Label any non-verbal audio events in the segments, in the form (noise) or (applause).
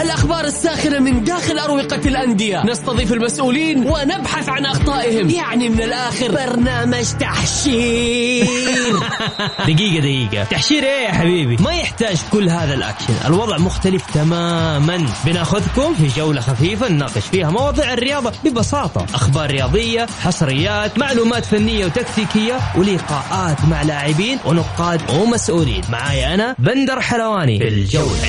الأخبار الساخنة من داخل أروقة الأندية. نستضيف المسؤولين ونبحث عن أخطائهم. يعني من الآخر. برنامج تحشير. (laughs) دقيقة دقيقة. تحشير إيه يا حبيبي؟ ما يحتاج كل هذا الاكشن الوضع مختلف تماما. بناخذكم في جولة خفيفة نناقش فيها مواضيع الرياضة ببساطة. أخبار رياضية حصريات معلومات فنية وتكتيكية ولقاءات مع لاعبين ونقاد ومسؤولين. معاي أنا بندر حلواني في الجولة.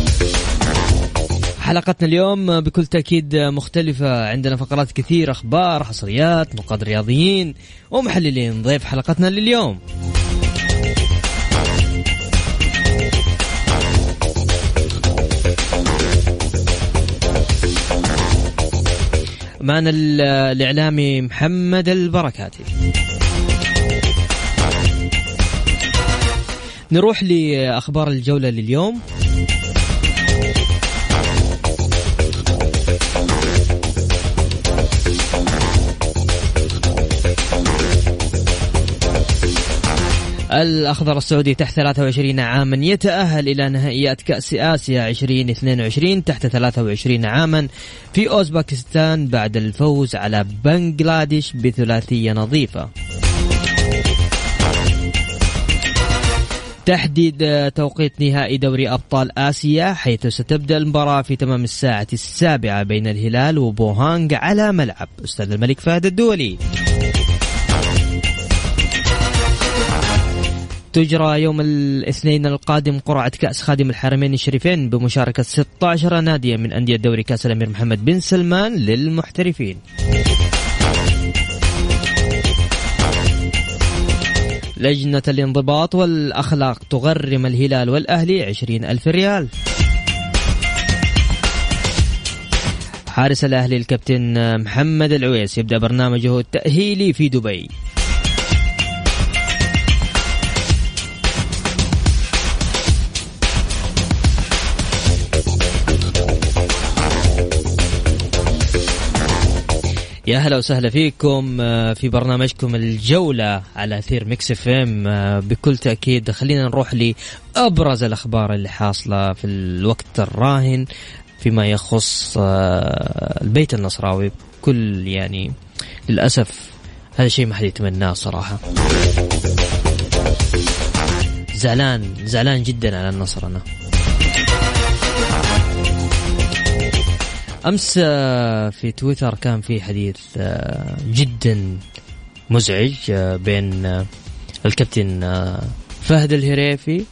حلقتنا اليوم بكل تأكيد مختلفة. عندنا فقرات كثير أخبار حصريات نقاد رياضيين ومحللين. ضيف حلقتنا لليوم. معنا الإعلامي محمد البركاتي. نروح لأخبار الجولة لليوم. الأخضر السعودي تحت 23 عاما يتأهل إلى نهائيات كأس آسيا 2022 تحت 23 عاما في أوزباكستان بعد الفوز على بنغلاديش بثلاثية نظيفة. تحديد توقيت نهائي دوري أبطال آسيا حيث ستبدأ المباراة في تمام الساعة السابعة بين الهلال وبوهانغ على ملعب. أستاذ الملك فهد الدولي. تجرى يوم الاثنين القادم قرعة كأس خادم الحرمين الشريفين بمشاركة 16 ناديا من أندية دوري كأس الأمير محمد بن سلمان للمحترفين. لجنة الانضباط والأخلاق تغرم الهلال والأهلي عشرين ألف ريال. حارس الأهلي الكابتن محمد العويس يبدأ برنامجه التأهيلي في دبي. يا هلا وسهلا فيكم آه، في برنامجكم الجولة على أثير Mix FM آه، بكل تأكيد خلينا نروح لأبرز الأخبار اللي حاصلة في الوقت الراهن فيما يخص آه، البيت النصراوي بكل يعني للأسف هذا شيء ما حد يتمناه صراحة. زعلان زعلان جدا على النصر أنا. أمس آه، في تويتر كان في حديث آه، جدا مزعج آه، بين الكابتن فهد الهريفي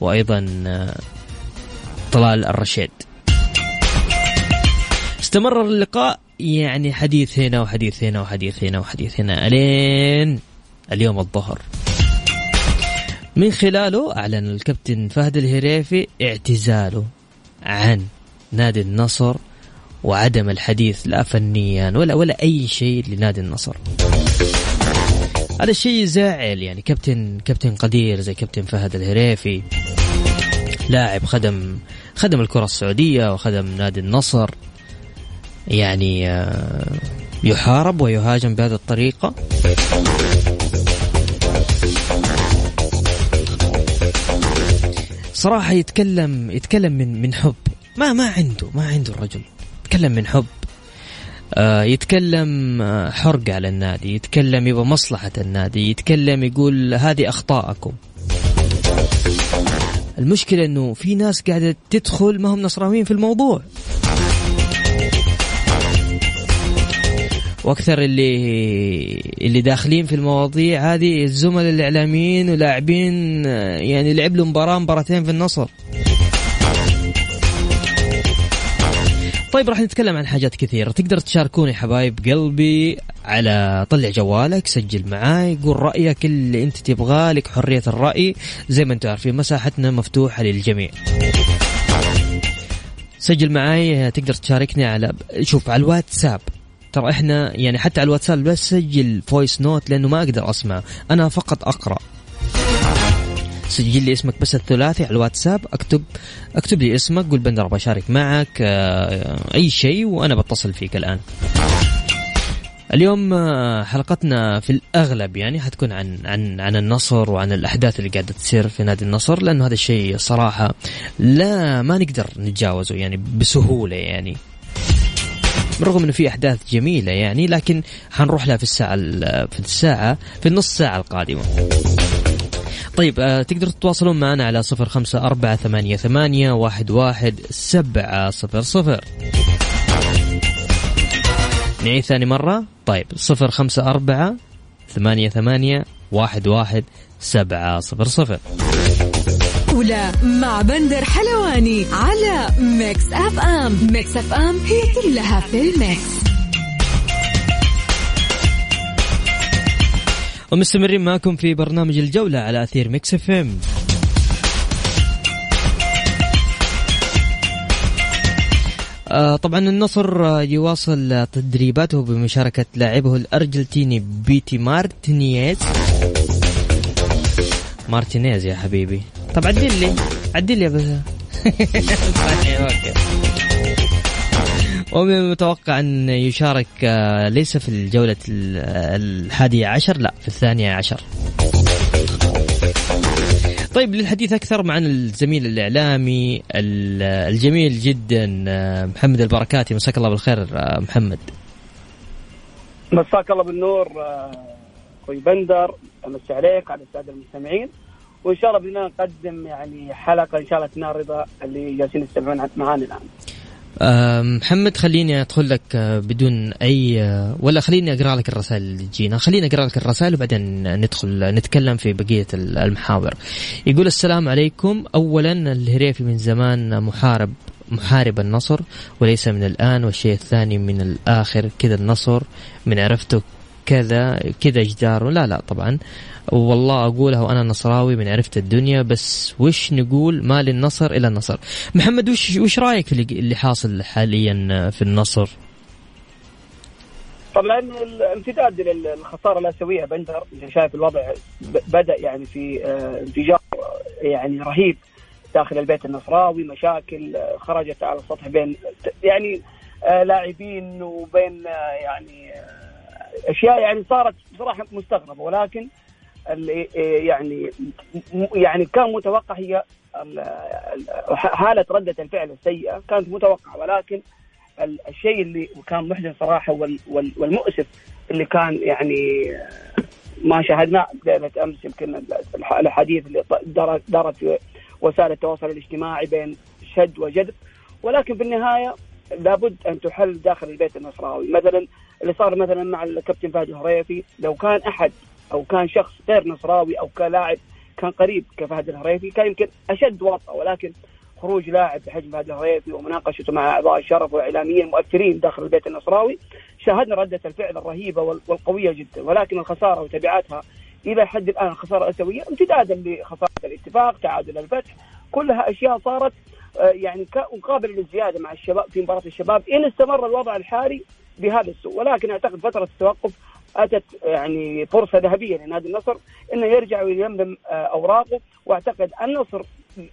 وأيضا طلال الرشيد. استمر اللقاء يعني حديث هنا وحديث هنا وحديث هنا وحديث هنا ألين اليوم الظهر. من خلاله أعلن الكابتن فهد الهريفي اعتزاله عن نادي النصر وعدم الحديث لا فنيا ولا ولا أي شيء لنادي النصر. هذا الشيء يزعل يعني. كابتن كابتن قدير زي كابتن فهد الهريفي لاعب خدم خدم الكرة السعودية وخدم نادي النصر. يعني آه، يحارب ويهاجم بهذه الطريقة. صراحة يتكلم يتكلم من من حب. ما ما عنده ما عنده الرجل. يتكلم من حب آه، يتكلم آه، حرق على النادي يتكلم يبغى مصلحة النادي يتكلم يقول هذه أخطاءكم. المشكلة أنه في ناس قاعدة تدخل ما هم نصراويين في الموضوع. وأكثر اللي اللي داخلين في المواضيع هذه الزملاء الإعلاميين ولاعبين آه، يعني لعب له مباراة مباراتين في النصر. طيب راح نتكلم عن حاجات كثيرة. تقدر تشاركوني حبايب قلبي على طلع جوالك سجل معاي قول رأيك اللي أنت تبغاه لك حرية الرأي. زي ما أنتم عارفين مساحتنا مفتوحة للجميع. سجل معاي تقدر تشاركني على شوف على الواتساب. ترى إحنا يعني حتى على الواتساب بس سجل voice note لأنه ما أقدر أسمع. أنا فقط أقرأ. سجل لي اسمك بس الثلاثي على الواتساب. اكتب اكتب لي اسمك قول بندر بشارك معك آه، أي شيء وأنا بتصل فيك الآن. اليوم آه، حلقتنا في الأغلب يعني حتكون عن عن عن النصر وعن الأحداث اللي قاعدة تصير في نادي النصر لأنه هذا الشيء صراحة لا ما نقدر نتجاوزه يعني بسهولة يعني. رغم إنه في أحداث جميلة يعني لكن حنروح لها في الساعة في الساعة في النص ساعة القادمة. طيب آه تقدروا تتواصلون معنا على صفر خمسة أربعة ثمانية, ثمانية واحد, واحد سبعة صفر صفر. نعيد ثاني مرة. طيب صفر خمسة أربعة ثمانية ثمانية واحد واحد سبعة صفر صفر. ولا مع بندر حلواني على Mix FM. Mix FM هي كلها في ال mix. ومستمرين معكم في برنامج الجولة على أثير Mix FM. آه طبعا النصر يواصل تدريباته بمشاركة لاعبه الأرجنتيني بيتي مارتينيز. مارتينيز يا حبيبي. طب عدل لي عدل لي بس. (laughs) (laughs) ومن المتوقع أن يشارك آه، ليس في الجولة الحادية عشر لا في الثانية عشر. طيب للحديث أكثر معنا الزميل الإعلامي الجميل جدا آه، محمد البركاتي. مساك الله بالخير آه، محمد. مساك الله بالنور أخوي بندر. امسي عليك على السادة المستمعين. وإن شاء الله بدنا نقدم يعني حلقة إن شاء الله تنال رضا اللي جالسين يستمعون معنا الآن. محمد خليني أدخل لك آه، بدون أي آه، ولا خليني أقرأ لك الرسائل اللي تجينا. خليني أقرأ لك الرسائل وبعدين ندخل نتكلم في بقية المحاور. يقول السلام عليكم. اولا الهريفي من زمان محارب محارب النصر وليس من الآن والشيء الثاني من الآخر كذا النصر من عرفته كذا كذا جداره لا لا طبعا. والله اقولها وأنا نصراوي من عرفت الدنيا بس وش نقول؟ ما للنصر إلى النصر. محمد وش وش رأيك اللي حاصل حاليا في النصر؟ طبعا الامتداد للخسارة الاسيويه بندر انت شايف الوضع بدأ يعني في آه، انفجار يعني رهيب داخل البيت النصراوي مشاكل آه، خرجت على السطح بين يعني آه، لاعبين وبين يعني أشياء يعني صارت بصراحه مستغربة ولكن اللي يعني يعني كان متوقع هي حالة ردة الفعل السيئة كانت متوقعة ولكن الشيء اللي كان محزن صراحة والمؤسف اللي كان يعني ما شاهدناه ليله أمس يمكن الحديث اللي دارت في وسائل التواصل الاجتماعي بين شد وجذب ولكن في النهاية لابد أن تحل داخل البيت النصراوي. مثلا اللي صار مثلا مع الكابتن فهد الهريفي لو كان أحد أو كان شخص غير نصراوي أو كلاعب كان قريب كفهد الهريفي كان يمكن أشد وطأة ولكن خروج لاعب بحجم فهد الهريفي ومناقشته مع أعضاء الشرف واعلاميين مؤثرين داخل البيت النصراوي شاهدنا ردة الفعل الرهيبة والقوية جدا. ولكن الخسارة وتبعاتها إلى حد الآن الخساره الاسيويه امتدادا لخسارة الاتفاق تعادل الفتح كلها أشياء صارت يعني مقابله للزيادة مع الشباب في مباراة الشباب إن استمر الوضع الحالي بهذا السوء ولكن أعتقد فترة التوقف أتت يعني فرصة ذهبية لنادي النصر إنه يرجع ويلملم آه، أوراقه وأعتقد النصر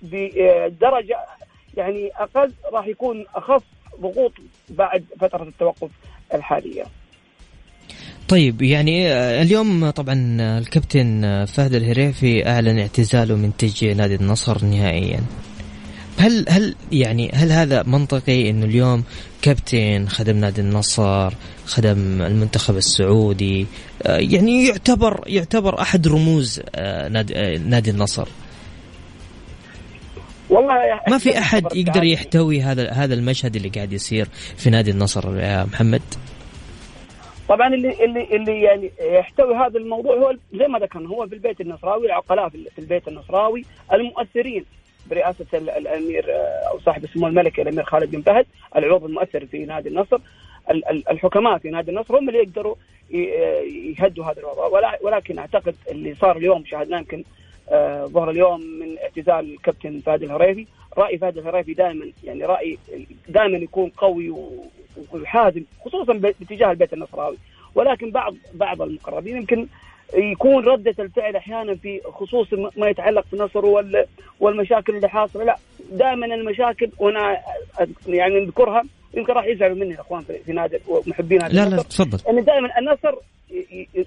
بدرجه يعني أقل راح يكون أخف ضغوط بعد فترة التوقف الحالية. طيب يعني آه، اليوم طبعا الكابتن فهد الهريفي أعلن اعتزاله من تشجيع نادي النصر نهائيا. هل هل يعني هل هذا منطقي إنه اليوم كابتن خدم نادي النصر خدم المنتخب السعودي آه، يعني يعتبر يعتبر أحد رموز آه، نادي آه، نادي النصر؟ والله ما في أحد يقدر يحتوي هذا هذا المشهد اللي قاعد يصير في نادي النصر يا محمد؟ طبعا اللي اللي اللي يعني يحتوي هذا الموضوع هو زي ما ذكرنا هو في البيت النصراوي العقلاء في البيت النصراوي المؤثرين. برئاسه الأمير آه، أو صاحب السمو الملكي الأمير خالد بن فهد العضو المؤثر في نادي النصر الحكماء في نادي النصر هم اللي يقدروا يهدوا هذا الوضع. ولكن أعتقد اللي صار اليوم شاهدناه يمكن آه، ظهر اليوم من اعتزال الكابتن فهد الهريفي رأي فهد الهريفي دائما يعني رأي دائما يكون قوي وحازم خصوصا باتجاه البيت النصراوي. ولكن بعض بعض المقربين يمكن يكون ردة الفعل أحيانا في خصوص ما يتعلق في النصر والمشاكل اللي حاصلة. لا دائما المشاكل وأنا يعني نذكرها يمكن راح يزعلوا مني الإخوان في نادي ومحبين هذا لا لا تفضل. ان دائما النصر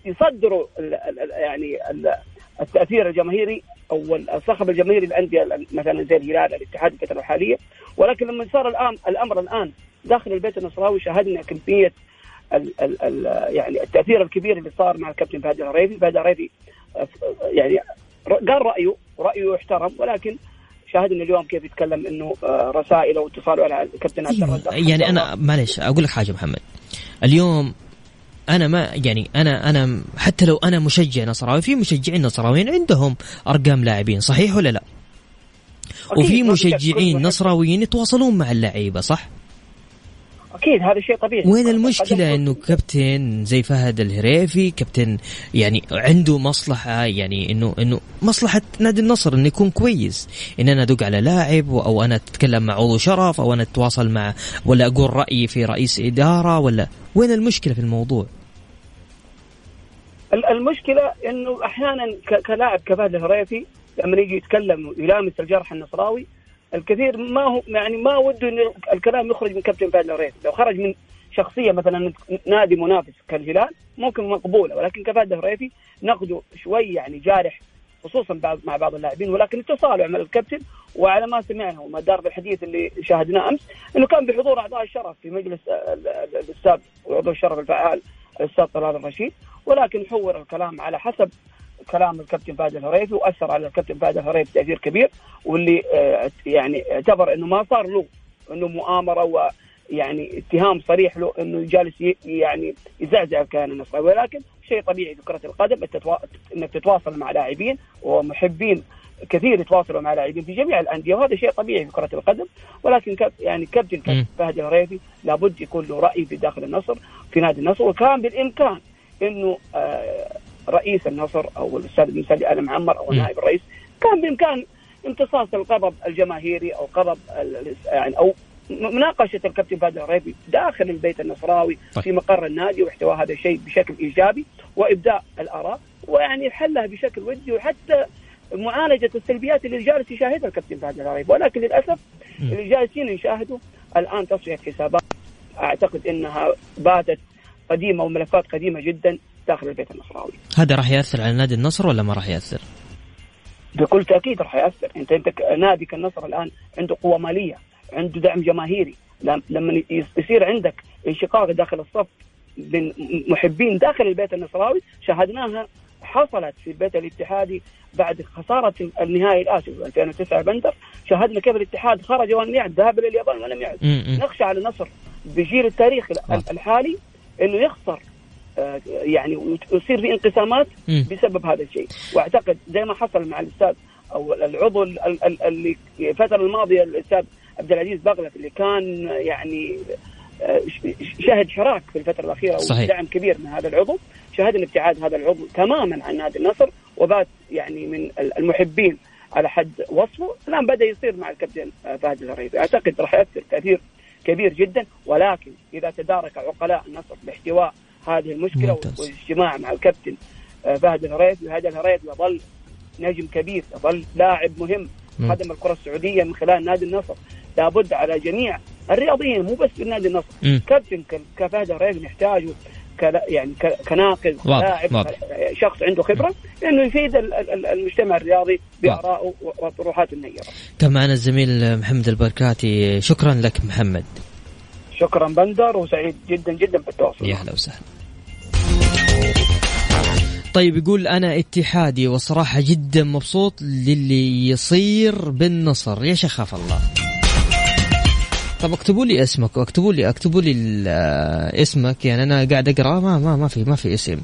يصدروا يعني التأثير الجماهيري أو الصخب الجماهيري للأندية مثلا زي الهلال الاتحاد الفترة الحالية. ولكن لما صار الان الأمر الآن داخل البيت النصراوي شاهدنا كمية ال ال ال يعني التأثير الكبير اللي صار مع الكابتن فهد العريفي، فهد العريفي يعني قال رأيه رأيه يحترم ولكن شاهدنا اليوم كيف يتكلم إنه آه، رسائله واتصاله على الكابتن عبد أيوه. يعني أنا معلش أقول لك حاجة محمد اليوم أنا ما يعني أنا أنا حتى لو أنا مشجع نصراوي في مشجعين نصراويين عندهم أرقام لاعبين صحيح ولا لا؟ وفي مشجعين نصراويين يتواصلون مع اللعيبة صح؟ أكيد هذا شيء طبيعي وين المشكلة إنه كابتن زي فهد الهريفي كابتن يعني عنده مصلحة يعني إنه إنه مصلحة نادي النصر إنه يكون كويس إن أنا أدق على لاعب أو أنا أتكلم مع عضو شرف أو أنا أتواصل مع ولا أقول رأيي في رئيس إدارة ولا وين المشكلة في الموضوع؟ المشكلة إنه أحيانا كلاعب كفهد الهريفي لما يجي يتكلم ويلامس الجرح النصراوي الكثير ما هو يعني ما وده إنه الكلام يخرج من كابتن فهد الهريفي لو خرج من شخصية مثلا نادي منافس كالهلال ممكن مقبولة. ولكن كفهد الهريفي نقده شوي يعني جارح خصوصا مع بعض اللاعبين. ولكن اتصاله مع الكابتن وعلى ما سمعنا وما دار بالحديث اللي شاهدناه أمس إنه كان بحضور أعضاء الشرف في مجلس الأستاذ وعضو الشرف الفعال الأستاذ طلال الرشيد. ولكن حور الكلام على حسب كلام الكابتن فهد الهريفي وأثر على الكابتن فهد الهريفي تأثير كبير واللي آه، يعني اعتبر إنه ما صار له إنه مؤامرة ويعني اتهام صريح له إنه جالس يعني يزعزع الكيان النصراوي ولكن شيء طبيعي في كرة القدم إنك تتواصل مع لاعبين ومحبين كثير يتواصلوا مع لاعبين في جميع الأندية وهذا شيء طبيعي في كرة القدم. ولكن يعني كابتن فهد الهريفي لابد يكون له رأي في داخل النصر في نادي النصر وكان بالإمكان إنه آه رئيس النصر أو الأستاذ بن سعد آل معمر أو نائب الرئيس كان بإمكان امتصاص الغضب الجماهيري أو غضب يعني أو مناقشة الكابتن فهد الريبي داخل البيت النصراوي طيب. في مقر النادي واحتواء هذا الشيء بشكل إيجابي وابداء الآراء ويعني حلها بشكل ودي وحتى معالجة السلبيات اللي جالس يشاهدها الكابتن فهد الريبي ولكن للأسف اللي جالسين يشاهدوا الآن تصفيه حسابات. أعتقد إنها باتت قديمة وملفات قديمة جدا. داخل البيت النصراوي. هذا راح يأثر على نادي النصر ولا ما راح يأثر؟ بكل تأكيد راح يأثر، انت أنت ناديك النصر الآن عنده قوة مالية، عنده دعم جماهيري، لما يصير عندك انشقاق داخل الصف بين محبين داخل البيت النصراوي شاهدناها حصلت في البيت الاتحادي بعد خسارة النهائي الآسيوي 2009 بندر. شاهدنا كيف الاتحاد خرج ولم يعد ذهب إلى اليابان ولم يعد. نخشى على النصر بجيل التاريخ الحالي إنه يخسر يعني ويصير في انقسامات بسبب هذا الشيء. وأعتقد زي ما حصل مع الأستاذ أو العضو اللي الفترة الماضيه الأستاذ عبد العزيز بغلف اللي كان يعني آه، شهد حراك في الفترة الأخيرة صحيح. ودعم كبير من هذا العضو. شهدنا ابتعاد هذا العضو تماما عن نادي النصر وبات يعني من المحبين على حد وصفه. الآن بدأ يصير مع الكابتن آه، فهد الهريبي أعتقد راح ياثر تأثير كبير جدا. ولكن إذا تدارك عقلاء النصر باحتواء هذه المشكلة ممتاز. والاجتماع مع الكابتن آه، فهد الهريث وهذا الهريث يظل نجم كبير يظل لاعب مهم خدم الكرة السعودية من خلال نادي النصر لابد على جميع الرياضيين مو بس في نادي النصر كابتن كفهد الهريث نحتاجه يعني كناقد لاعب شخص عنده خبرة لأنه يفيد المجتمع الرياضي بارائه وطروحاته النيرة. كان معنا الزميل محمد البركاتي شكرا لك محمد. شكرا بندر وسعيد جدا جدا بالتواصل. يا أهلا وسهلا. طيب يقول أنا اتحادي وصراحة جدا مبسوط للي يصير بالنصر. يا شيخ الله. طب اكتبوا لي اسمك واكتبوا لي اكتبوا لي اسمك. يعني أنا قاعد أقرأ ما ما ما في ما في اسم.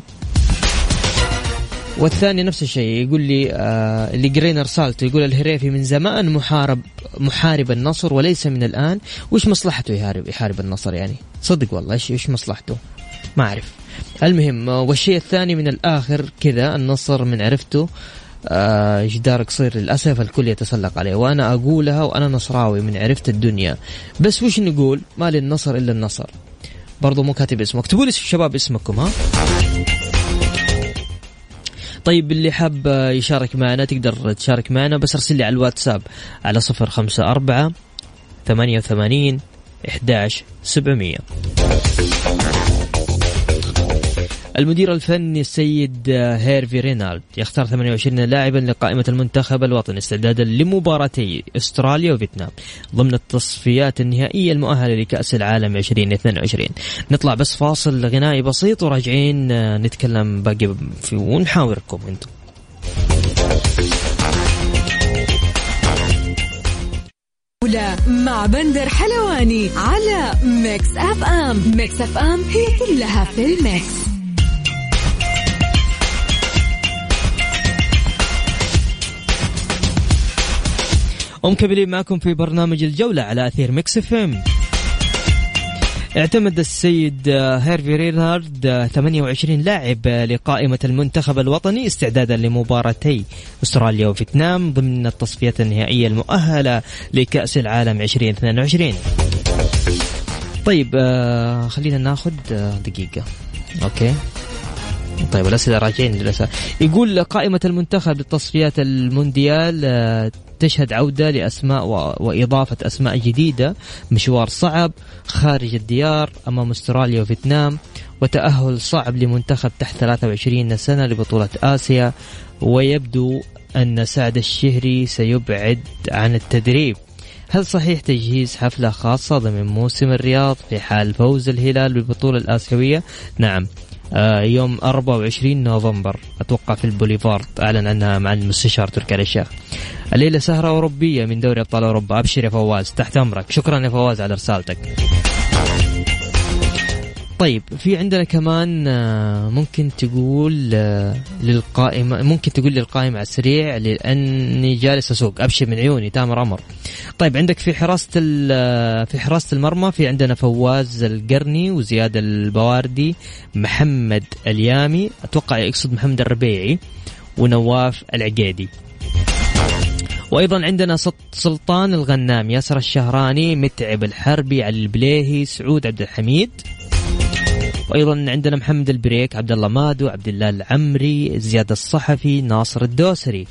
والثاني نفس الشيء يقول لي آه اللي قرينا رسالته يقول الهريفي من زمان محارب محارب النصر وليس من الآن. وش مصلحته يحارب يحارب النصر يعني؟ صدق والله إيش إيش مصلحته؟ ما أعرف. المهم والشيء الثاني من الآخر كذا النصر من عرفته آه، جدار قصير للأسف الكل يتسلق عليه. وأنا أقولها وأنا نصراوي من عرفت الدنيا. بس وش نقول؟ ما للنصر إلا النصر. برضو مو كاتب اسمك. اكتبوا لي الشباب اسمكم ها؟ طيب اللي حاب يشارك معنا تقدر تشارك معنا بس ارسل لي على الواتساب على صفر خمسة أربعة ثمانية وثمانين إحداش سبعمية. المدير الفني السيد هيرفي رينالد يختار 28 لاعبا لقائمة المنتخب الوطني استعدادا لمباراتي أستراليا وفيتنام ضمن التصفيات النهائية المؤهلة لكأس العالم 2022 نطلع بس فاصل غنائي بسيط وراجعين نتكلم باقي في ونحاوركم أنتم. مع بندر حلواني على Mix FM. Mix F M هي كلها في ال mix. ومكملين معكم في برنامج الجولة على أثير Mix FM. اعتمد السيد هيرفي رينارد 28 لاعب لقائمة المنتخب الوطني استعدادا لمباراتي أستراليا وفيتنام ضمن التصفيات النهائية المؤهلة لكأس العالم 2022 طيب آه، خلينا ناخذ آه، دقيقة. أوكي. طيب الأسئلة راجعين للأسف. يقول قائمة المنتخب للتصفيات المونديال آه، تشهد عودة لأسماء وإضافة أسماء جديدة مشوار صعب خارج الديار أمام أستراليا وفيتنام وتأهل صعب لمنتخب تحت 23 سنة لبطولة آسيا ويبدو أن سعد الشهري سيبعد عن التدريب هل صحيح تجهيز حفلة خاصة ضمن موسم الرياض في حال فوز الهلال بالبطولة الآسيوية؟ نعم يوم 24 نوفمبر. أتوقع في البوليفارد. أعلن عنها مع المستشار تركي آل الشيخ. الليلة سهرة أوروبية من دوري أبطال أوروبا. أبشر يا فواز. تحت أمرك. شكرا يا فواز على رسالتك طيب في عندنا كمان آه، ممكن تقول آه، للقائمة ممكن تقول للقائمة على السريع لأني جالس أسوق أبشر من عيوني تامر أمر طيب عندك في حراسة آه، في حراسة المرمى في عندنا فواز القرني وزياد البواردي محمد اليامي أتوقع يقصد محمد الربيعي ونواف العقيدي. وأيضا عندنا سلطان الغنام ياسر الشهراني متعب الحربي علي البليهي سعود عبد الحميد. وأيضا عندنا محمد البريك عبد الله مادو عبد الله العمري زياد الصحفي ناصر الدوسري.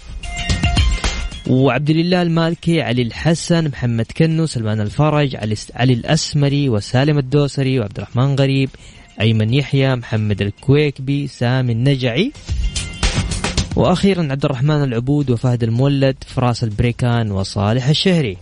وعبد الله المالكي علي الحسن محمد كنو سلمان الفرج علي, علي الأسمري وسالم الدوسري وعبد الرحمن غريب أيمن يحيى محمد الكويكبي سامي النجعي. وأخيرا عبد الرحمن العبود وفهد المولد فراس البريكان وصالح الشهري.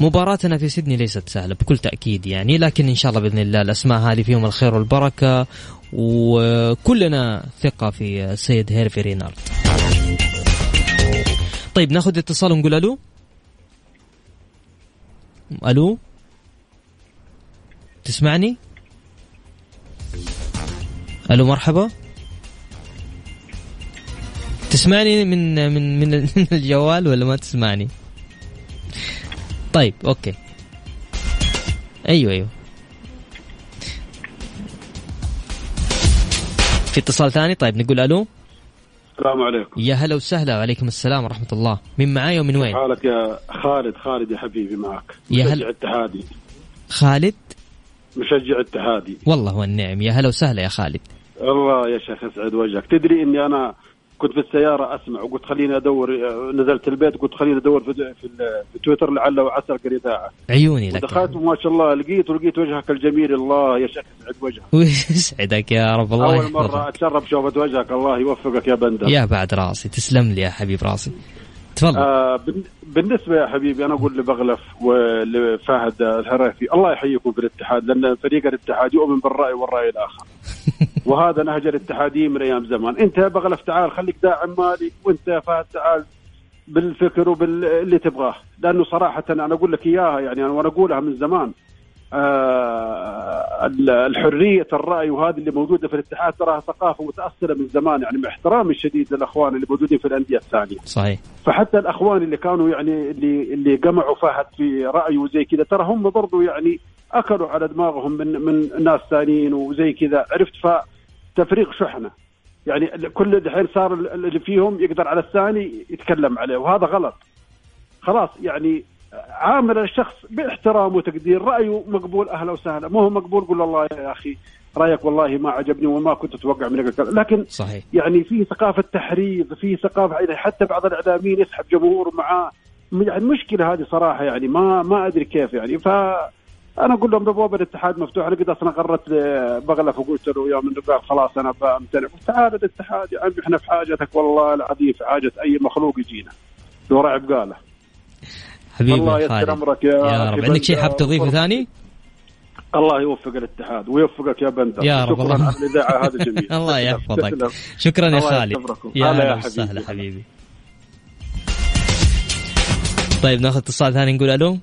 مباراتنا في سيدني ليست سهلة بكل تأكيد يعني لكن إن شاء الله بإذن الله الأسماء هذه فيهم الخير والبركة وكلنا ثقة في السيد هيرفي رينارد طيب ناخذ اتصال ونقول ألو؟ ألو؟ تسمعني؟ ألو مرحبا. تسمعني من من من الجوال ولا ما تسمعني؟ طيب أوكي. أيوه أيوه. في اتصال ثاني؟ طيب نقول ألو. السلام عليكم. يا هلا وسهلا وعليكم السلام ورحمة الله. مين معاي ومن وين؟ حالك يا خالد خالد يا حبيبي معك. يا هل... مشجع اتحادي. خالد؟ مشجع اتحادي. والله والنعم. يا هلا وسهلا يا خالد. الله يا شيخ اسعد وجهك. تدري إني أنا كنت في السيارة أسمع وقلت خليني أدور نزلت البيت قلت خليني أدور في, في, في تويتر لعل وعسى الاذاعه عيوني لك. دخلت وما شاء الله لقيت ولقيت وجهك الجميل الله يا شيخ يسعد وجهك. (laughs) ويسعدك يا رب الله أول مرة أتشرف شوفه وجهك الله يوفقك يا بندر. يا بعد راسي تسلم لي يا حبيب راسي. تفضل. آه بالنسبة يا حبيبي أنا أقول لبغلف ولفهد الهرافي الله يحييكم في الاتحاد لأن فريق الاتحاد يؤمن بالرأي والرأي الآخر. (laughs) وهذا نهج الاتحاديين من أيام زمان. أنت يا بغلف تعال خليك داعم مالي وأنت يا فهد تعال بالفكر وباللي تبغاه. لأنه صراحة أنا أقول لك إياها يعني أنا وأنا أقولها من زمان. آه الحرية الرأي وهذه اللي موجودة في الاتحاد تراها ثقافة متأصلة من زمان يعني مع احترامي الشديد للأخوان اللي موجودين في الأندية الثانية. صحيح. فحتى الأخوان اللي كانوا يعني اللي اللي قمعوا فهد في رأيه وزي كذا ترى هم برضو يعني أكلوا على دماغهم من من ناس ثانيين وزي كذا. عرفت؟ فتفريغ شحنة. يعني كل دحين صار اللي فيهم يقدر على الثاني يتكلم عليه وهذا غلط. خلاص يعني عامل الشخص باحترام وتقدير رأيه مقبول أهلا وسهلا. مو هو مقبول قول والله يا أخي رأيك والله ما عجبني وما كنت أتوقع منك الكلام. لكن صحيح. يعني في ثقافة تحريض في ثقافة يعني حتى بعض الإعلاميين يسحب جمهور معاه. يعني مشكلة هذه صراحة يعني ما ما أدري كيف يعني. ف أنا أقول لهم باب الاتحاد مفتوح أنا قد أصلا قررت بغلف وقلت له يوم إنه قال خلاص أنا بامتنع تعال الاتحاد يا عمي إحنا في حاجتك والله العظيم في حاجة أي مخلوق يجينا لو رعب قاله حبيبي الله يسر امرك يا, يا رب عندك شيء حاب تضيفه ثاني؟ الله يوفق الاتحاد ويوفقك يا بندر يا رب شكرا الله. على الإذاعة (laughs) الله. يحفظك. شكرا يا خالد. يا هلا وسهلا حبيبي. حبيبي طيب ناخذ اتصال ثاني نقول ألو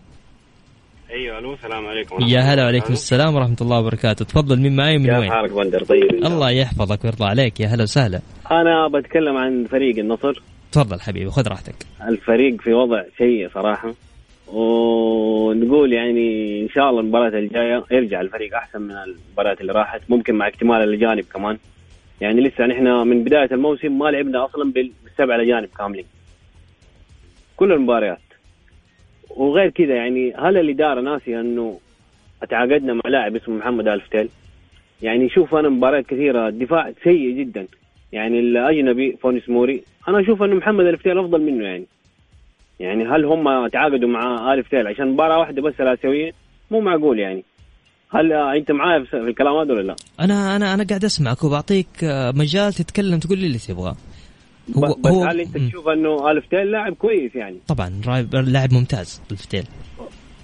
أيوه ألو السلام عليكم يا هلا وعليكم السلام ورحمة الله وبركاته. تفضل مين معي من وين؟ حالك بندر طيب الله يحفظك ويرضى عليك. يا هلا وسهلا. أنا بتكلم عن فريق النصر. تفضل حبيبي خذ راحتك. الفريق في وضع سيء صراحة. ونقول يعني إن شاء الله المباراة الجاية يرجع الفريق أحسن من المباريات اللي راحت ممكن مع اكتمال الأجانب كمان. يعني لسه نحن من بداية الموسم ما لعبنا أصلا بال- بالسبع الأجانب كاملين. كل المباريات. وغير كذا يعني هل الاداره ناسيه إنه تعاقدنا مع لاعب اسمه محمد آل فتيل؟ يعني شوف أنا مباريات كثيرة الدفاع سيء جدا. يعني الأجنبي فونيس موري أنا أشوف إنه محمد آل فتيل أفضل منه يعني. يعني هل هم تعاقدوا مع آل فتيل عشان مباراة واحدة بس ثلاثويه مو معقول يعني. هل أنت معايا في في الكلام هذا ولا لا؟ أنا أنا أنا قاعد أسمعك وبعطيك آه، مجال تتكلم تقول لي اللي تبغاه. هو بس هو هل أنت. تشوف أنه الف تيل لاعب كويس يعني؟ طبعا لاعب ممتاز ألفتيل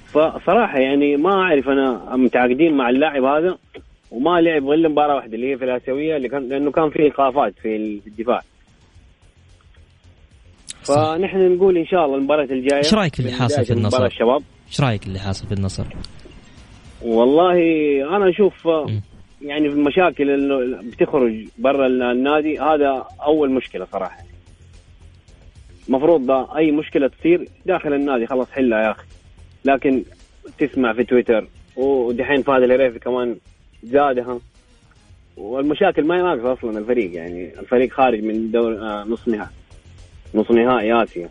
فصراحه يعني ما أعرف أنا متعاقدين مع اللاعب هذا وما لعب غير مباراة واحدة اللي هي في الآسيوية اللي كان لأنه كان في إيقافات في الدفاع. فنحن نقول إن شاء الله المباراة الجاية إيش رأيك في اللي حاصل في النصر؟ الشباب إيش رأيك اللي حاصل في النصر؟ والله أنا أشوف م. يعني في المشاكل اللي بتخرج برا النادي هذا أول مشكلة صراحة. المفروض ده أي مشكلة تصير داخل النادي خلاص حلها يا أخي. لكن تسمع في تويتر ودحين فهد الهريفي كمان زادها والمشاكل ما يناقص أصلا الفريق يعني الفريق خارج من دور آه نص نهائي. نص نهائي آسيا.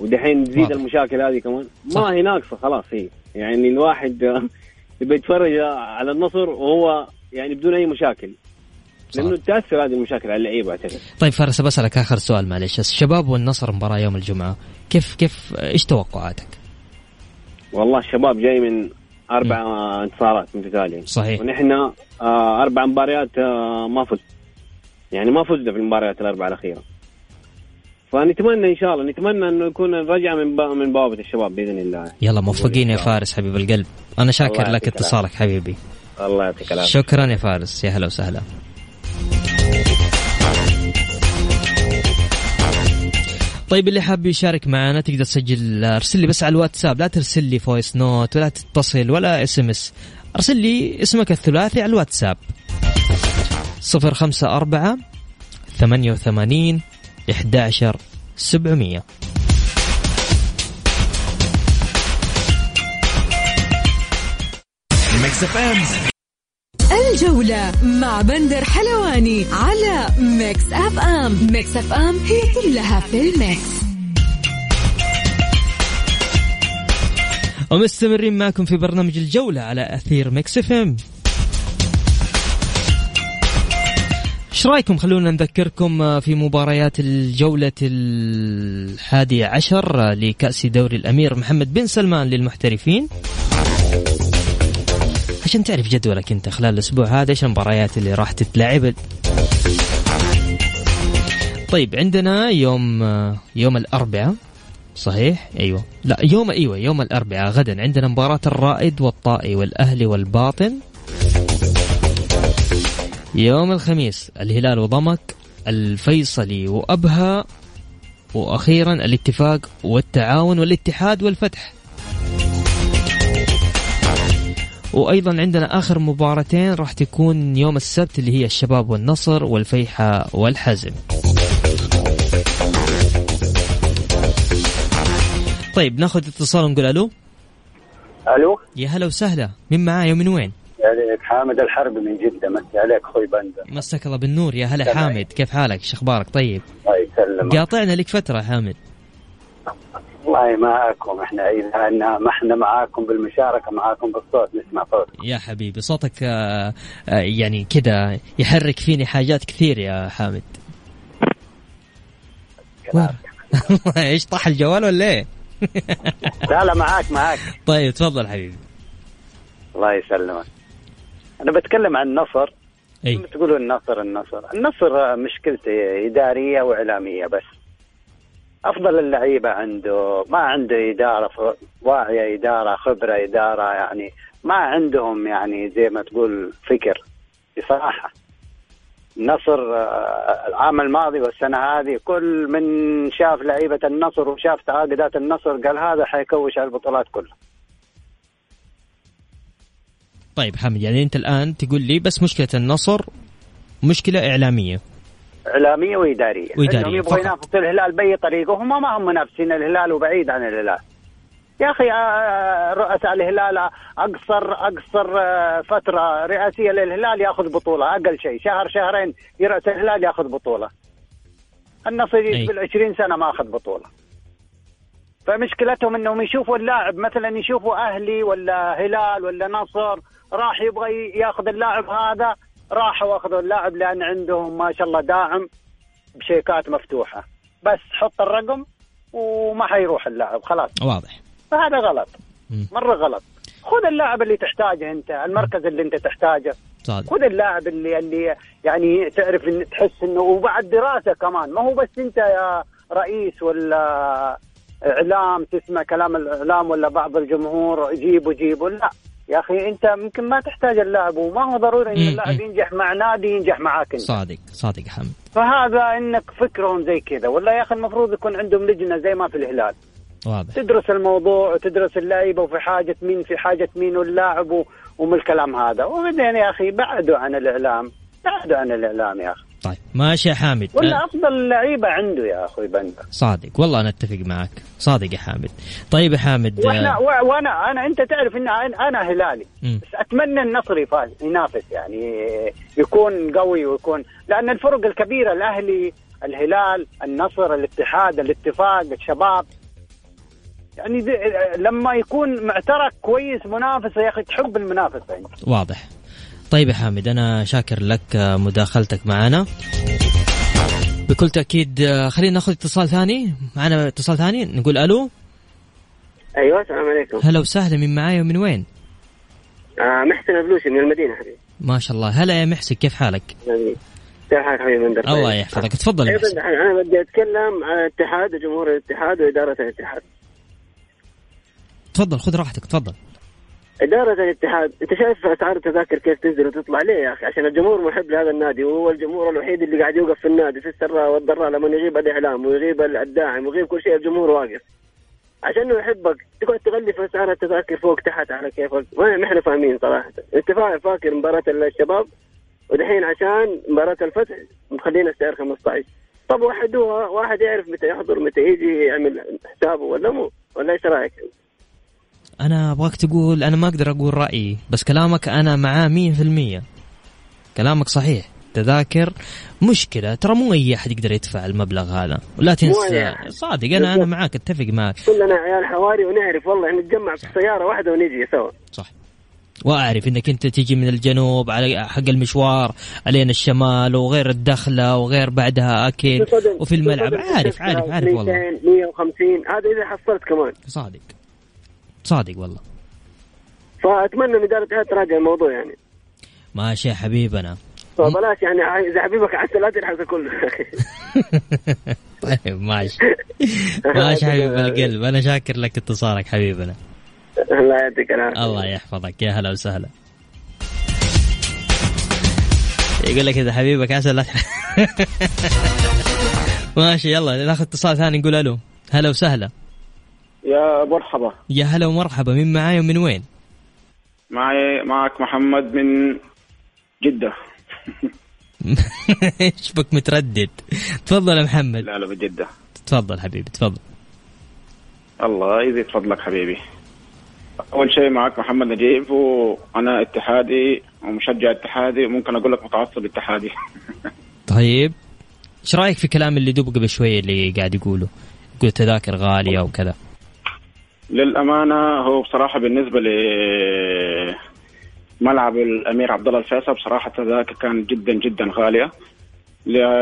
ودحين تزيد. المشاكل هذه كمان. ما هي ناقصة خلاص هي. يعني الواحد آه، (laughs) يبي يتفرج على النصر وهو يعني بدون أي مشاكل. صح. لأنه تاثر هذه المشاكل على اللعيبة اعتقد طيب فارس بسألك آخر سؤال معلش الشباب والنصر مباراة يوم الجمعة كيف كيف إيش توقعاتك؟ والله الشباب جاي من أربع انتصارات متتاليه صحيح. ونحن آه أربع مباريات آه ما فزنا. يعني ما فزنا في المباريات الأربعة الأخيرة. فنتمنى إن شاء الله نتمنى إنه يكون الرجعه من با من بوابة الشباب بإذن الله. يلا موفقين يا فارس حبيب القلب. أنا شاكر لك اتصالك حبيبي. الله يعطيك العافية. شكرا يا فارس. يا هلا وسهلا. طيب اللي حاب يشارك معنا تقدر تسجل ارسل لي بس على الواتساب. لا ترسل لي voice note ولا تتصل ولا SMS ارسل لي اسمك الثلاثي على الواتساب. 054 88 11 700 Mix FM الجولة مع بندر حلواني على Mix FM Mix FM هي كلها في ال mix. ومستمرين معكم في برنامج الجولة على أثير Mix FM إيش رأيكم؟ خلونا نذكركم آه، في مباريات الجولة الحادية عشر آه، لكأس دوري الأمير محمد بن سلمان للمحترفين. عشان تعرف جدولك انت خلال الأسبوع هذا إيش المباريات اللي راح تتلعب. طيب عندنا يوم يوم الأربعاء صحيح؟ أيوه. لا يوم أيوه يوم الأربعاء غدا. عندنا مباراة الرائد والطائي والأهلي والباطن. يوم الخميس الهلال وضمك الفيصلي وأبها وأخيرا الاتفاق والتعاون والاتحاد والفتح. وأيضا عندنا آخر مباراتين راح تكون يوم السبت اللي هي الشباب والنصر والفيحة والحزم. طيب ناخذ اتصال ونقول ألو. ألو. يا هلا وسهلا. مين معايا ومن وين؟ عليك حامد الحرب من جدة. مسي عليك أخوي بندر. مساك الله بالنور. يا هلا. حامد. كيف حالك؟ شو أخبارك طيب. الله يسلمك. قاطعنا لك فترة حامد. والله معاكم إحنا إذا أن ما إحنا معاكم بالمشاركة معاكم بالصوت نسمع صوت يا حبيبي صوتك آه، آه، يعني كذا يحرك فيني حاجات كثير يا حامد؟ (laughs) إيش طاح الجوال ولا إيه؟ (laughs) لا لا معاك معاك. طيب تفضل حبيبي. الله يسلمك. أنا بتكلم عن النصر إي. تقولوا النصر النصر. النصر مشكلته إدارية وإعلامية بس. أفضل اللعيبة عنده. ما عنده إدارة ف- واعية إدارة خبرة إدارة يعني ما عندهم يعني زي ما تقول فكر. بصراحة النصر آه، العام الماضي والسنة هذه كل من شاف لعيبة النصر وشاف تعاقدات النصر قال هذا حيكوش على البطولات كلها. طيب حامد يعني أنت الآن تقول لي بس مشكلة النصر مشكلة إعلامية. إعلامية وإدارية. وإدارية. إنهم يبغوا. ينافسوا الهلال بأي طريقة هم ما هم منافسين الهلال وبعيد عن الهلال. يا أخي آه، رؤساء الهلال أقصر أقصر آه، فترة رئاسية للهلال يأخذ بطولة. أقل شيء شهر شهرين يرأس الهلال يأخذ بطولة. النصر. يقبل 20 سنة ما أخذ بطولة. فمشكلتهم إنهم يشوفوا اللاعب مثلا يشوفوا أهلي ولا هلال ولا نصر راح يبغى يأخذ اللاعب هذا راحوا اخذوا اللاعب لأن عندهم ما شاء الله داعم بشيكات مفتوحة. بس حط الرقم وما حيروح اللاعب خلاص. واضح. فهذا غلط. مرة غلط. خذ اللاعب اللي تحتاجه أنت المركز اللي أنت تحتاجه. صادق. خذ اللاعب اللي اللي يعني تعرف ان تحس إنه وبعد دراسة كمان. ما هو بس أنت يا رئيس ولا إعلام تسمع كلام الإعلام ولا بعض الجمهور جيبوا جيبوا لا. يا أخي أنت ممكن ما تحتاج اللاعب وما هو ضروري إن اللاعب. ينجح مع نادي ينجح معاك انت صادق صادق يا حامد فهذا إنك فكرهم زي كذا. ولا يا أخي المفروض يكون عندهم لجنة زي ما في الهلال. واضح. تدرس الموضوع وتدرس اللعيبة وفي حاجة مين في حاجة مين واللاعب ومن الكلام هذا. وبعدين يا أخي بعدوا عن الإعلام. بعدوا عن الإعلام يا أخي. طيب ماشي يا حامد. ولا أه، أفضل اللعيبه عنده يا أخوي بندر. صادق والله أنا أتفق معك. صادق يا حامد. طيب يا حامد وإحنا آه، و- وأنا أنا أنت تعرف إن أنا أنا هلالي. مم. بس أتمنى النصر يفاز ينافس يعني يكون قوي ويكون لأن الفرق الكبيرة الأهلي الهلال النصر الاتحاد الاتفاق الشباب. يعني لما يكون معترك كويس منافسة يا أخي تحب المنافسة أنت. واضح. طيب يا حامد أنا شاكر لك آه، مداخلتك معنا. بكل تأكيد آه، خلينا ناخذ اتصال ثاني. معنا اتصال ثاني؟ نقول ألو؟ أيوه السلام عليكم. هلا وسهلا من معاي ومن وين؟ آه محسن البلوشي من المدينة حبيبي. ما شاء الله. هلا يا محسن كيف حالك؟ كيف حالك حبيبي بندر الله يحفظك. تفضل يا أيضا محسن. أنا بدي أتكلم عن الاتحاد وجمهور الاتحاد وإدارة الاتحاد. تفضل خذ راحتك تفضل. إدارة الاتحاد أنت شايف أسعار التذاكر كيف تنزل وتطلع ليه يا أخي؟ عشان الجمهور محب لهذا النادي وهو الجمهور الوحيد اللي قاعد يوقف في النادي في السراء والضراء لما يغيب الإعلام ويغيب الداعم ويغيب كل شيء الجمهور واقف. عشان يحبك تقعد تغلي في أسعار التذاكر فوق تحت على كيفك ما إحنا فاهمين صراحة. أنت فا- فاكر مباراة الشباب؟ ودحين عشان مباراة الفتح مخلينا السعر 15 طب وحدوها واحد يعرف متى يحضر متى يجي يعمل حسابه ولا مو؟ ولا إيش رأيك؟ أنا أبغاك تقول أنا ما أقدر أقول رأيي بس كلامك أنا معاه 100% كلامك صحيح. تذاكر مشكلة ترى مو أي أحد يقدر يدفع المبلغ هذا. ولا تنسى. صادق أنا أنا. معاك أتفق معك كلنا عيال حواري ونعرف والله نتجمع في سيارة واحدة ونجي سوا. صح. وأعرف إنك أنت تيجي من الجنوب على حق المشوار علينا الشمال وغير الدخلة وغير بعدها اكل وفي الملعب. عارف عارف عارف والله. 200 150 هذا إذا حصلت كمان. صادق. صادق والله. فأتمنى ان اداره الاتحاد تراجع الموضوع يعني. ماشي يا حبيبنا. فبلاش يعني إذا حبيبك عسل لا تلحق كله. (laughs) طيب ماشي. ماشي حبيب القلب أنا شاكر لك اتصالك حبيبنا. الله يعطيك العافية. الله يحفظك. يا هلا وسهلا. يقول لك إذا حبيبك عسل لا (laughs) ماشي يلا ناخذ اتصال ثاني نقول ألو. هلا وسهلا. يا مرحبا. يا هلا ومرحبا من معاي ومن وين؟ معي معك محمد من جدة. (laughs) إيش بك متردد؟ تفضل يا محمد. لا لا بجدة تفضل حبيبي تفضل. الله يزيد فضلك حبيبي. أول شيء معك محمد نجيب وأنا اتحادي ومشجع اتحادي وممكن أقول لك متعصب اتحادي (laughs) طيب إيش رأيك في كلام اللي دوب قبل شوية اللي قاعد يقوله؟ يقول تذاكر غالية وكذا. للأمانة هو بصراحة بالنسبة ل ملعب الأمير عبد الله الفيصل بصراحة التذاكر كانت جدا جدا غالية.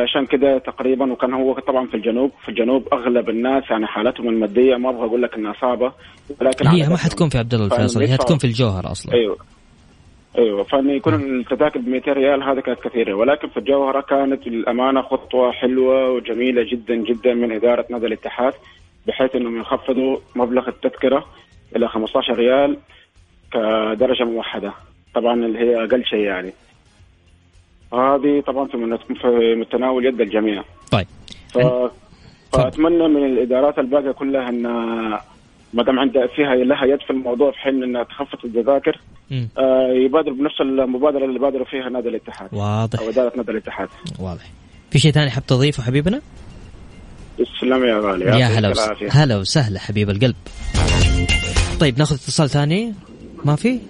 عشان كده تقريبا وكان هو طبعا في الجنوب في الجنوب أغلب الناس يعني حالتهم المادية ما أبغى أقول لك إنها صعبة ولكن هي ما حتكون في عبد الله الفيصل هي حتكون في الجوهر أصلا. أيوه. أيوه فإن يكون التذاكر ب 200 ريال هذا كانت كثيرة ولكن في الجوهرة كانت للأمانة خطوة حلوة وجميلة جدا جدا من إدارة نادي الاتحاد. بحيث إنهم يخفضوا مبلغ التذكرة إلى 15 ريال كدرجة موحدة. طبعا اللي هي أقل شيء يعني. هذه طبعا في متناول يد الجميع. طيب. ف... فأتمنى من الإدارات الباقية كلها إن ما دام عندها فيها لها يد في الموضوع في حين إنها تخفض التذاكر آه يبادر بنفس المبادرة اللي بادروا فيها نادي الاتحاد واضح. أو إدارة نادي الاتحاد. واضح. في شيء ثاني حاب تضيفه حبيبنا؟ تسلم يا غالي. يا هلا وس... هلا وسهلا حبيب القلب. طيب ناخذ اتصال ثاني؟ ما في؟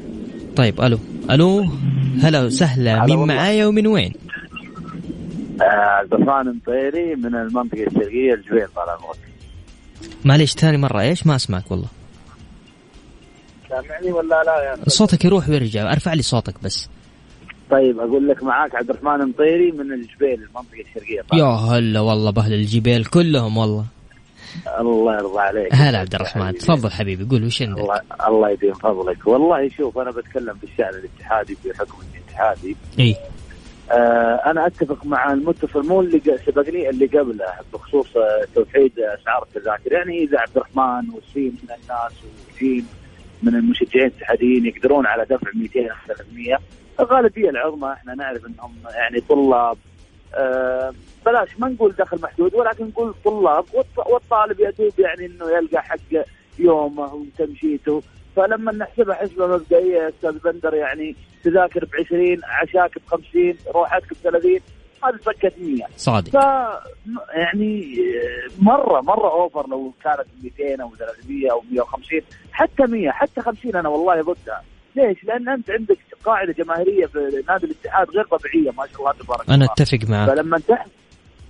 طيب ألو. ألو هلا وسهلا. مين معايا ومن وين؟ عبد الرحمن مطيري من المنطقة الشرقية الجبيل طال عمرك معليش ثاني مرة. إيش؟ ما أسمعك والله. سامعني ولا لا يا صوتك يروح ويرجع. أرفع لي صوتك بس. طيب أقول لك معاك عبد الرحمن مطيري من الجبيل المنطقة الشرقية. طبعا. يا هلا والله بأهل الجبيل كلهم والله. الله يرضى عليك. هلا عبد الرحمن تفضل حبيبي قول وش عندك؟ الله الله يديم فضلك. والله شوف أنا بتكلم بالشان الاتحادي بحكم إني اتحادي. إي. آه أنا أتفق مع المتصل مو اللي سبقني اللي قبله بخصوص توحيد اسعار التذاكر. يعني إذا عبد الرحمن وسين من الناس وجيم من المشجعين الاتحاديين يقدرون على دفع 200 300 الغالبيه العظمى إحنا نعرف إنهم يعني طلاب. آه بلاش ما نقول دخل محدود ولكن نقول طلاب والطالب يدوب يعني إنه يلقى حق يومه وتمشيته. فلما نحسبها حسبة مبدئية أستاذ بندر يعني تذاكر ب 20 عشاك ب 50 روحتك ب 30 هذه سكت 100 صادق. ف يعني مرة مرة أوفر لو كانت 200 أو 300 أو 150 حتى 100 حتى 50 أنا والله ضدها. ليش؟ لأن أنت عندك قاعدة جماهيرية في نادي الاتحاد غير طبيعية ما شاء الله تبارك الله. أنا أتفق معك. فلما تحضر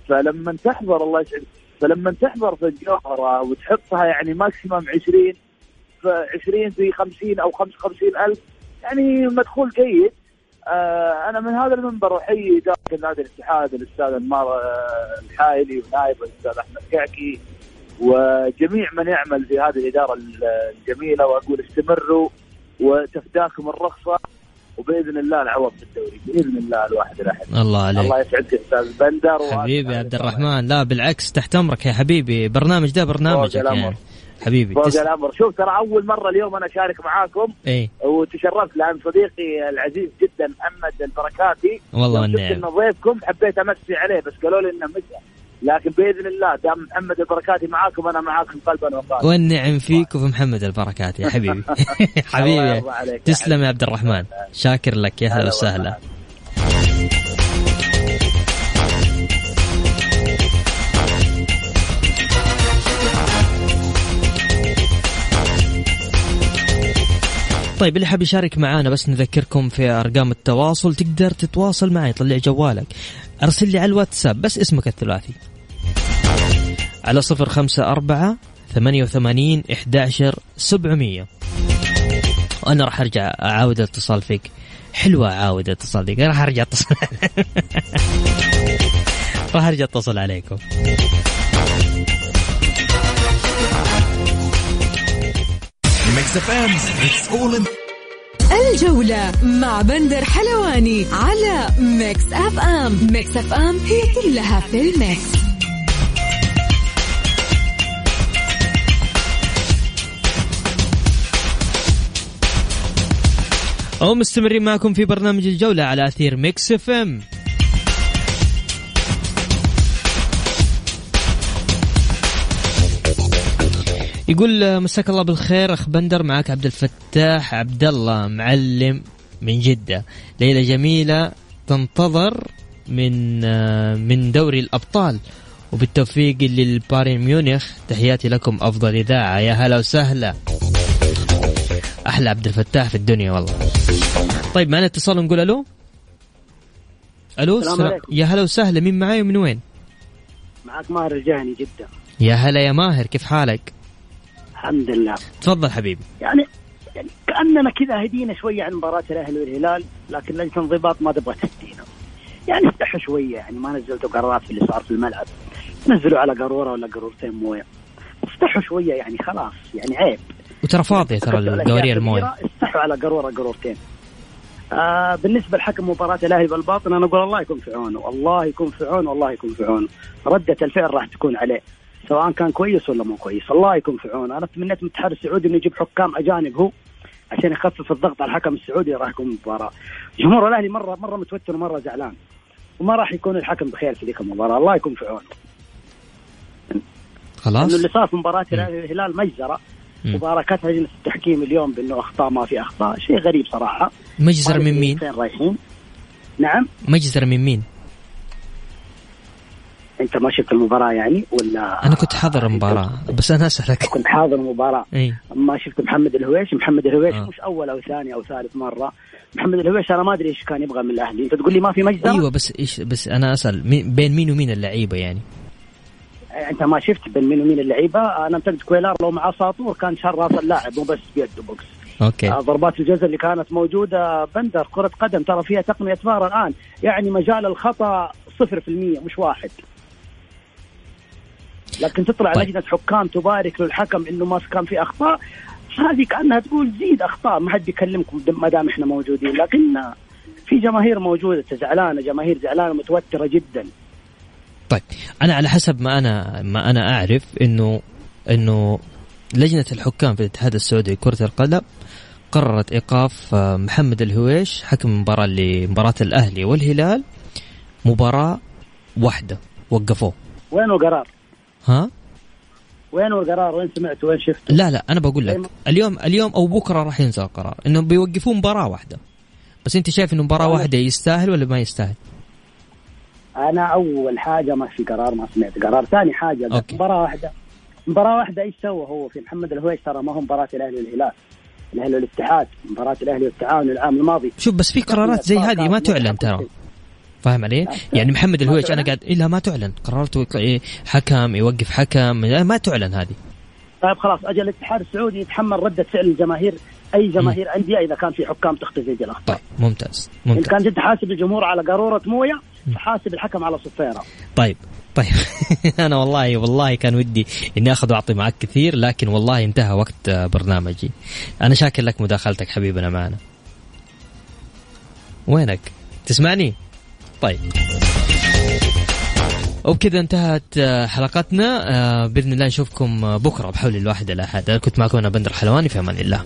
فلما تحضر الله يسعدك. فلما تحضر في الجوهرة وتحطها يعني ماكسيمم 20 في 20 في 50 أو 55 ألف يعني مدخول جيد. آه أنا من هذا المنبر أحيي إدارة نادي الاتحاد الأستاذ انمار الحايلي ونائب الأستاذ أحمد كعكي وجميع من يعمل في هذه الإدارة الجميلة وأقول استمروا. وتفداكم الرخصة وبإذن الله العوض في الدوري بإذن الله الواحد الاحد الله عليك. الله يسعدك أستاذ بندر حبيبي عبد الرحمن. لا بالعكس تحت أمرك يا حبيبي. برنامج ده برنامجك يعني حبيبي فوق تس... الأمر. شوف ترى أول مرة اليوم أنا أشارك معاكم. اي وتشرفت لأن صديقي العزيز جدا محمد البركاتي. والله والنعم شفت إنه ضيفكم حبيت أمسي عليه بس قالوا لي إنه مشى لكن بإذن الله دام محمد البركاتي معاكم أنا معاكم قلبا وقالبا. والنعم فيك وفي محمد البركاتي يا حبيبي. (laughs) حبيبي. تسلم يا عبد الرحمن. شاكر لك. يا هلا وسهلا. طيب اللي حاب يشارك معانا بس نذكركم في أرقام التواصل تقدر تتواصل معي طلع جوالك. أرسل لي على الواتساب بس اسمك الثلاثي. على صفر خمسة أربعة ثمانية وثمانين إحداشر سبعمية. وأنا راح أرجع أعاود الاتصال فيك. حلوة أعاود الاتصال فيك. راح أرجع أتصل. (laughs) راح أرجع أتصل عليكم. الجولة مع بندر حلواني على Mix FM Mix FM هي كلها في ال mix ومستمرين معكم في برنامج الجولة على أثير Mix FM. يقول مساك الله بالخير أخ بندر معك عبد الفتاح عبد الله معلم من جدة. ليلة جميلة تنتظر من من دوري الأبطال. وبالتوفيق للبايرن ميونخ تحياتي لكم أفضل إذاعة. يا هلا وسهلا. أحلى عبد الفتاح في الدنيا والله. طيب معنا اتصال نقول ألو؟ ألو السلام. يا هلا وسهلا. مين معاي ومن وين؟ معك ماهر الجهني جدا يا هلا يا ماهر كيف حالك؟ الحمد لله. تفضل حبيبي. يعني يعني كأننا كذا هدينا شوية عن مباراة الأهلي والهلال لكن لجنه الانضباط ما تبغى تهدينا. يعني استحوا شوية يعني ما نزلتوا قرارات في اللي صار في الملعب. نزلوا على قارورة ولا قارورتين موية. استحوا شوية يعني خلاص يعني عيب. وترى فاضية ترى القوارير الأشياء المويه استحوا على قاروره قارورتين آه بالنسبة لحكم مباراة الأهلي بالباطن أنا أقول الله يكون في عونه. الله يكون في عونه والله يكون في عونه. ردة الفعل راح تكون عليه. سواء كان كويس ولا مو كويس الله يكون في عونه. أنا تمنيت من الاتحاد السعودي إنه يجيب حكام أجانب هو عشان يخفف الضغط على الحكم السعودي اللي راح يكون بالمباراه جمهور الأهلي مرة مرة متوتر ومرة زعلان. وما راح يكون الحكم بخير في ذيك المباراة. الله يكون في عونه. خلاص. اللي صار في مباراة الاهلي والهلال مجزرة. مباركات لجنه التحكيم اليوم بأنه أخطاء ما في أخطاء. شيء غريب صراحة. مجزر ما من مين؟ فين رايحين؟ نعم. مجزر من مين؟ أنت ما شفت المباراة يعني ولا؟ أنا كنت حاضر المباراة بس أنا أسألك. كنت حاضر المباراة. إي. ما شفت محمد الهويش؟ محمد الهويش آه. مش أول أو ثاني أو ثالث مرة. محمد الهويش أنا ما أدري إيش كان يبغى من الأهلي. أنت تقول لي ما في مجزرة؟ إيوه بس إيش بس أنا أسأل مين بين مين ومين اللعيبة يعني؟ انت ما شفت بين مين ومين اللعيبة أنا اعتقد كويلار لو معاه ساطور كان شال راس اللاعب مو بس بيده box أوكي. آه، ضربات الجزاء اللي كانت موجودة بندر كرة قدم ترى فيها تقنية فار الآن. يعني مجال الخطأ 0% مش واحد. لكن تطلع طيب. لجنة حكام تبارك للحكم إنه ما كان في أخطاء هذه كأنها تقول زيد أخطاء ما حد بيكلمكم ما دام إحنا موجودين. لكن في جماهير موجودة زعلانة جماهير زعلانة متوترة جدا. طيب أنا على حسب ما أنا ما أنا أعرف انه إنه لجنة الحكام في الاتحاد السعودي لكرة القدم قررت إيقاف آه، محمد الهويش حكم المباراه لمباراه الأهلي والهلال مباراة واحدة وقفوه وين القرار؟ ها وين القرار؟ وين سمعت؟ وين شفت؟ لا لا أنا بقول لك اليوم اليوم أو بكرة راح ينزل القرار إنه بيوقفون مباراة واحدة بس أنت شايف إنه مباراة واحدة يستاهل ولا ما يستاهل؟ أنا أول حاجة ما في قرار ما سمعت. قرار ثاني حاجة. مباراة واحدة. مباراة واحدة إيش سوى هو؟ في محمد الهويش ترى ما هو مباراة الأهلي والهلال. الأهلي والاتحاد. مباراة الأهلي والتعاون العام الماضي. شوف بس في قرارات زي هذه ما تعلن ترى. فاهم علي؟ يعني محمد الهويش أنا قاعد إلا ما تعلن. قررت إيه، حكم يوقف حكم. ما تعلن هذه. طيب خلاص. أجل الاتحاد السعودي يتحمل ردة فعل الجماهير. أي جماهير أندية إذا كان في حكام تخطي زي دي الاخطاء ممتاز إن ممتاز كان جد حاسب الجمهور على قارورة موية فحاسب الحكم على صفيره. طيب طيب. (laughs) أنا والله والله كان ودي إني آخذ وأعطي معك كثير لكن والله انتهى وقت برنامجي. أنا شاكر لك مداخلتك حبيبنا معنا. وينك؟ تسمعني؟ طيب. وبكذا انتهت آه، حلقتنا آه، بإذن الله نشوفكم آه، بكرة بحول الواحد الاحد أنا كنت معكم أنا بندر حلواني في أمان الله.